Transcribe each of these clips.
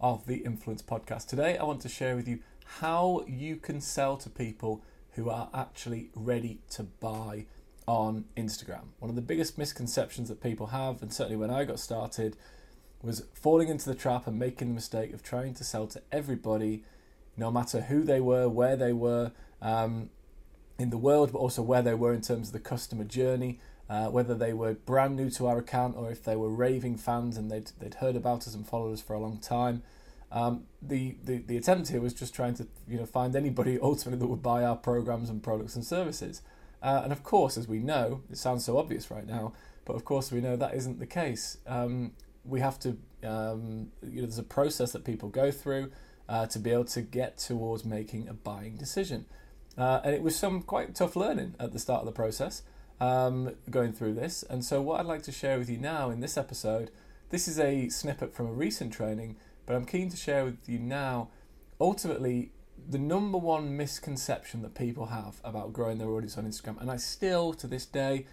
of the Influence Podcast. Today, I want to share with you how you can sell to people who are actually ready to buy on Instagram. One of the biggest misconceptions that people have, and certainly when I got started, was falling into the trap and making the mistake of trying to sell to everybody, no matter who they were, where they were um, in the world, but also where they were in terms of the customer journey. Uh, whether they were brand new to our account or if they were raving fans and they'd, they'd heard about us and followed us for a long time. Um, the, the, the attempt here was just trying to you know find anybody ultimately that would buy our programs and products and services. Uh, and of course, as we know, it sounds so obvious right now, but of course we know that isn't the case. Um, we have to, um, you know, there's a process that people go through uh, to be able to get towards making a buying decision. Uh, and it was some quite tough learning at the start of the process um, going through this. And so, what I'd like to share with you now in this episode, this is a snippet from a recent training, but I'm keen to share with you now ultimately the number one misconception that people have about growing their audience on Instagram. And I still, to this day,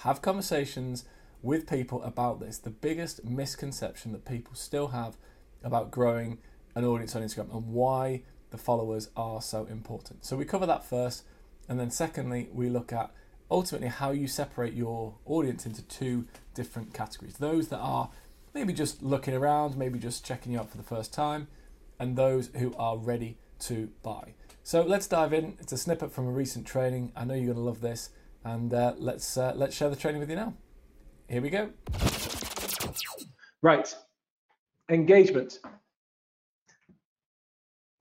have conversations with people about this. The biggest misconception that people still have about growing an audience on Instagram and why the followers are so important. So we cover that first. And then, secondly, we look at ultimately how you separate your audience into two different categories those that are maybe just looking around, maybe just checking you out for the first time, and those who are ready to buy. So let's dive in. It's a snippet from a recent training. I know you're going to love this, and uh, let's uh, let's share the training with you now. Here we go. Right, engagement.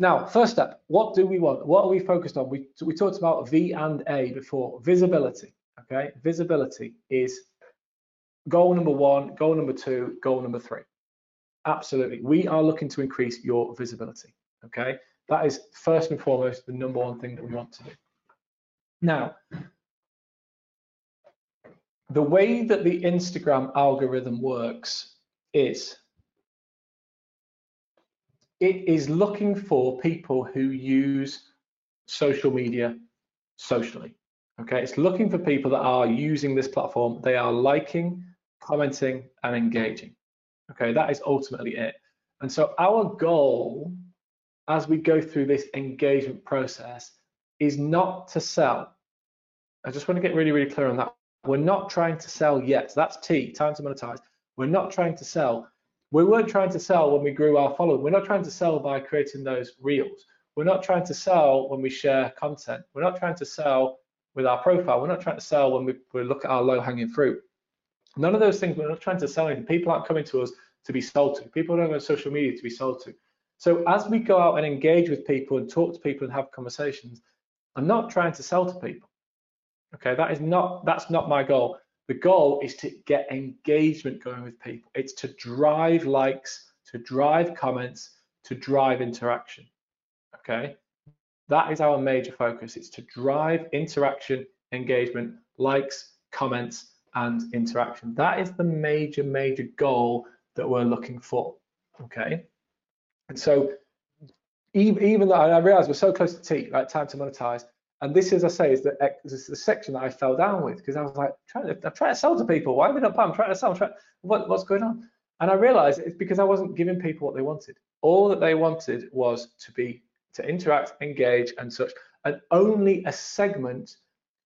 Now, first step, what do we want? What are we focused on? We, we talked about V and A before, visibility, okay? Visibility is goal number one, goal number two, goal number three. Absolutely, we are looking to increase your visibility, okay? That is first and foremost the number one thing that we want to do. Now, the way that the Instagram algorithm works is it is looking for people who use social media socially. Okay, it's looking for people that are using this platform. They are liking, commenting, and engaging. Okay, that is ultimately it. And so our goal as we go through this engagement process is not to sell. I just want to get really, really clear on that. We're not trying to sell yet. That's T, time to monetize. We're not trying to sell we weren't trying to sell when we grew our following. We're not trying to sell by creating those reels. We're not trying to sell when we share content. We're not trying to sell with our profile. We're not trying to sell when we, we look at our low hanging fruit. None of those things, we're not trying to sell anything. People aren't coming to us to be sold to. People don't go on social media to be sold to. So as we go out and engage with people and talk to people and have conversations, I'm not trying to sell to people. Okay, that is not that's not my goal. The goal is to get engagement going with people. It's to drive likes, to drive comments, to drive interaction. Okay. That is our major focus. It's to drive interaction, engagement, likes, comments, and interaction. That is the major, major goal that we're looking for. Okay. And so even, even though I realize we're so close to T, right? Time to monetize. And this, as I say, is the, is the section that I fell down with because I was like, trying to, I'm trying to sell to people. Why are they not buying? I'm trying to sell. Trying, what, what's going on? And I realized it's because I wasn't giving people what they wanted. All that they wanted was to be to interact, engage, and such. And only a segment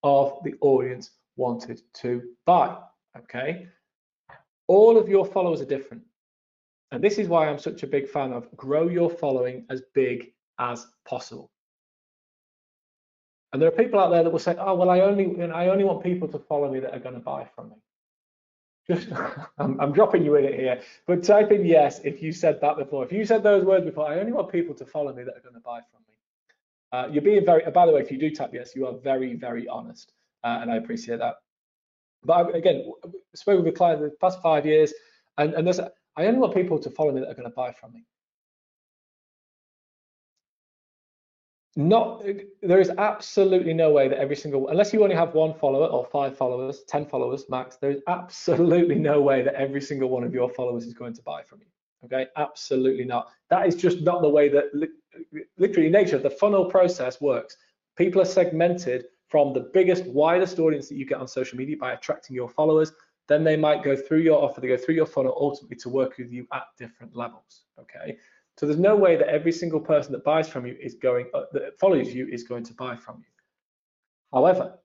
of the audience wanted to buy. Okay. All of your followers are different. And this is why I'm such a big fan of grow your following as big as possible. And there are people out there that will say, "Oh, well, I only you know, I only want people to follow me that are going to buy from me." Just, I'm, I'm, dropping you in it here, but type in yes if you said that before. If you said those words before, I only want people to follow me that are going to buy from me. Uh, you're being very. By the way, if you do type yes, you are very, very honest, uh, and I appreciate that. But I, again, spoken with clients the past five years, and and there's I only want people to follow me that are going to buy from me. Not there is absolutely no way that every single unless you only have one follower or five followers, ten followers max, there is absolutely no way that every single one of your followers is going to buy from you. Okay, absolutely not. That is just not the way that literally nature the funnel process works. People are segmented from the biggest, widest audience that you get on social media by attracting your followers. Then they might go through your offer, they go through your funnel ultimately to work with you at different levels. Okay. So there's no way that every single person that buys from you is going, uh, that follows you is going to buy from you. However,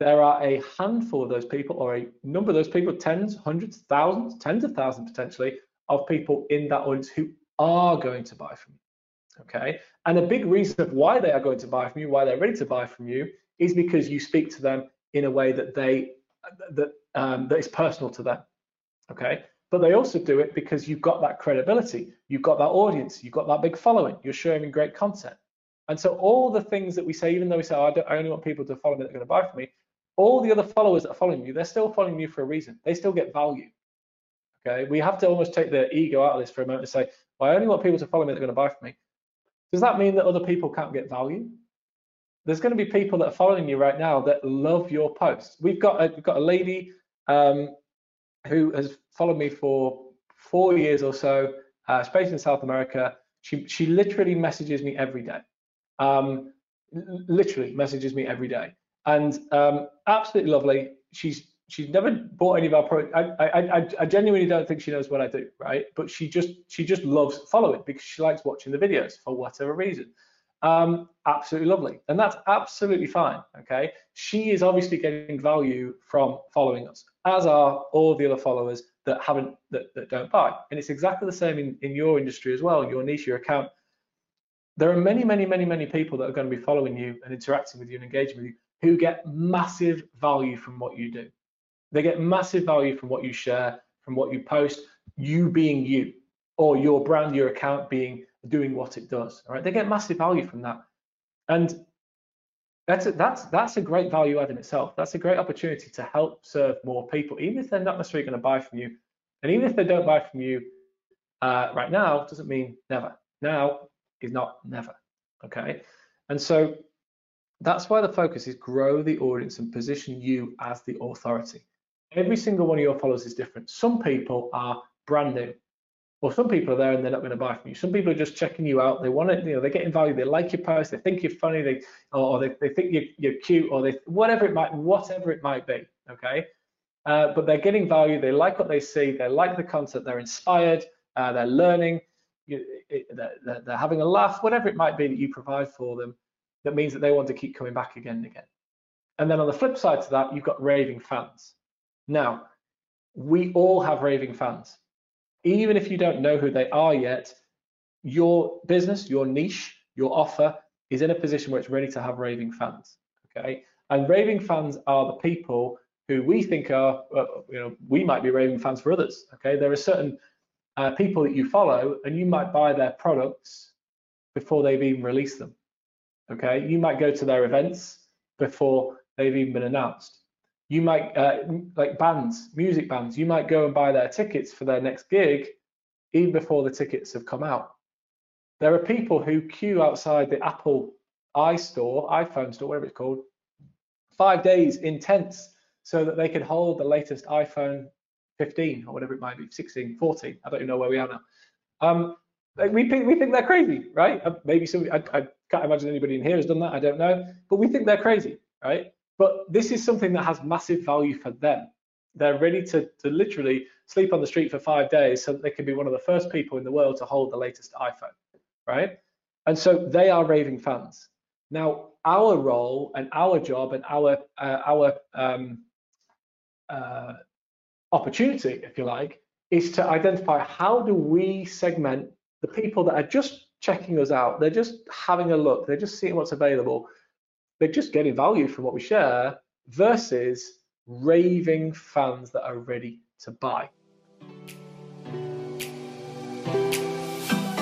there are a handful of those people or a number of those people, tens, hundreds, thousands, tens of thousands potentially, of people in that audience who are going to buy from you. Okay. And a big reason of why they are going to buy from you, why they're ready to buy from you, is because you speak to them in a way that they that um, that is personal to them. Okay but they also do it because you've got that credibility, you've got that audience, you've got that big following, you're sharing great content. And so all the things that we say, even though we say, oh, I, I, only want people to follow me that are going to buy from me, all the other followers that are following you, they're still following you for a reason. They still get value. Okay, we have to almost take the ego out of this for a moment and say, well, I only want people to follow me that are going to buy from me. Does that mean that other people can't get value? There's going to be people that are following you right now that love your posts. We've got a, we've got a lady um, who has followed me for four years or so, uh, based in South America. She she literally messages me every day. Um, literally messages me every day, and um, absolutely lovely. She's she's never bought any of our products. I, I, I genuinely don't think she knows what I do, right? But she just she just loves following because she likes watching the videos for whatever reason. Um, absolutely lovely, and that's absolutely fine. Okay, she is obviously getting value from following us, as are all the other followers that haven't that, that don't buy. And it's exactly the same in, in your industry as well, your niche, your account. There are many, many, many, many people that are going to be following you and interacting with you and engaging with you who get massive value from what you do. They get massive value from what you share, from what you post, you being you, or your brand, your account being doing what it does. All right, they get massive value from that, and that's a, that's that's a great value add in itself. That's a great opportunity to help serve more people, even if they're not necessarily going to buy from you, and even if they don't buy from you uh, right now, doesn't mean never. Now is not never. Okay, and so that's why the focus is grow the audience and position you as the authority. Every single one of your followers is different. Some people are brand new. Well, some people are there and they're not going to buy from you. Some people are just checking you out. They want it, you know, they're getting value. They like your post. They think you're funny. They or, they, they think you're, you're cute or they whatever it might whatever it might be. Okay, uh, but they're getting value. They like what they see. They like the content. They're inspired. Uh, they're learning. You, it, they're, they're having a laugh. Whatever it might be that you provide for them, that means that they want to keep coming back again and again. And then on the flip side to that, you've got raving fans. Now, we all have raving fans even if you don't know who they are yet, your business, your niche, your offer is in a position where it's ready to have raving fans. Okay, and raving fans are the people who we think are, you know, we might be raving fans for others. Okay, there are certain uh, people that you follow, and you might buy their products before they've even released them. Okay, you might go to their events before they've even been announced you might uh, like bands music bands you might go and buy their tickets for their next gig even before the tickets have come out there are people who queue outside the apple iStore iphone store whatever it's called five days in tents so that they can hold the latest iphone 15 or whatever it might be 16 14 i don't even know where we are now um, we think we think they're crazy, right? Uh, maybe some I, I can't imagine anybody in here has done that. I don't know, but we think they're crazy, right? But this is something that has massive value for them. They're ready to to literally sleep on the street for five days so that they can be one of the first people in the world to hold the latest iPhone, right? And so they are raving fans. Now, our role and our job and our uh, our um, uh, opportunity, if you like, is to identify how do we segment the people that are just checking us out. They're just having a look. They're just seeing what's available. They're just getting value from what we share versus raving fans that are ready to buy.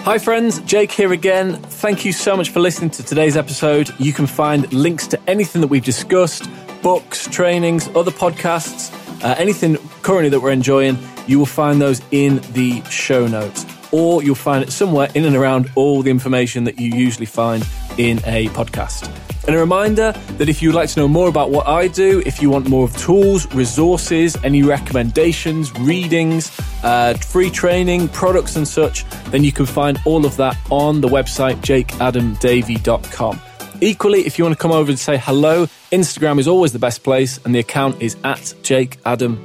Hi, friends, Jake here again. Thank you so much for listening to today's episode. You can find links to anything that we've discussed books, trainings, other podcasts, uh, anything currently that we're enjoying. You will find those in the show notes, or you'll find it somewhere in and around all the information that you usually find in a podcast. And a reminder that if you'd like to know more about what I do, if you want more of tools, resources, any recommendations, readings, uh, free training, products, and such, then you can find all of that on the website jakeadamdavey.com. Equally, if you want to come over and say hello, Instagram is always the best place, and the account is at Jake Adam.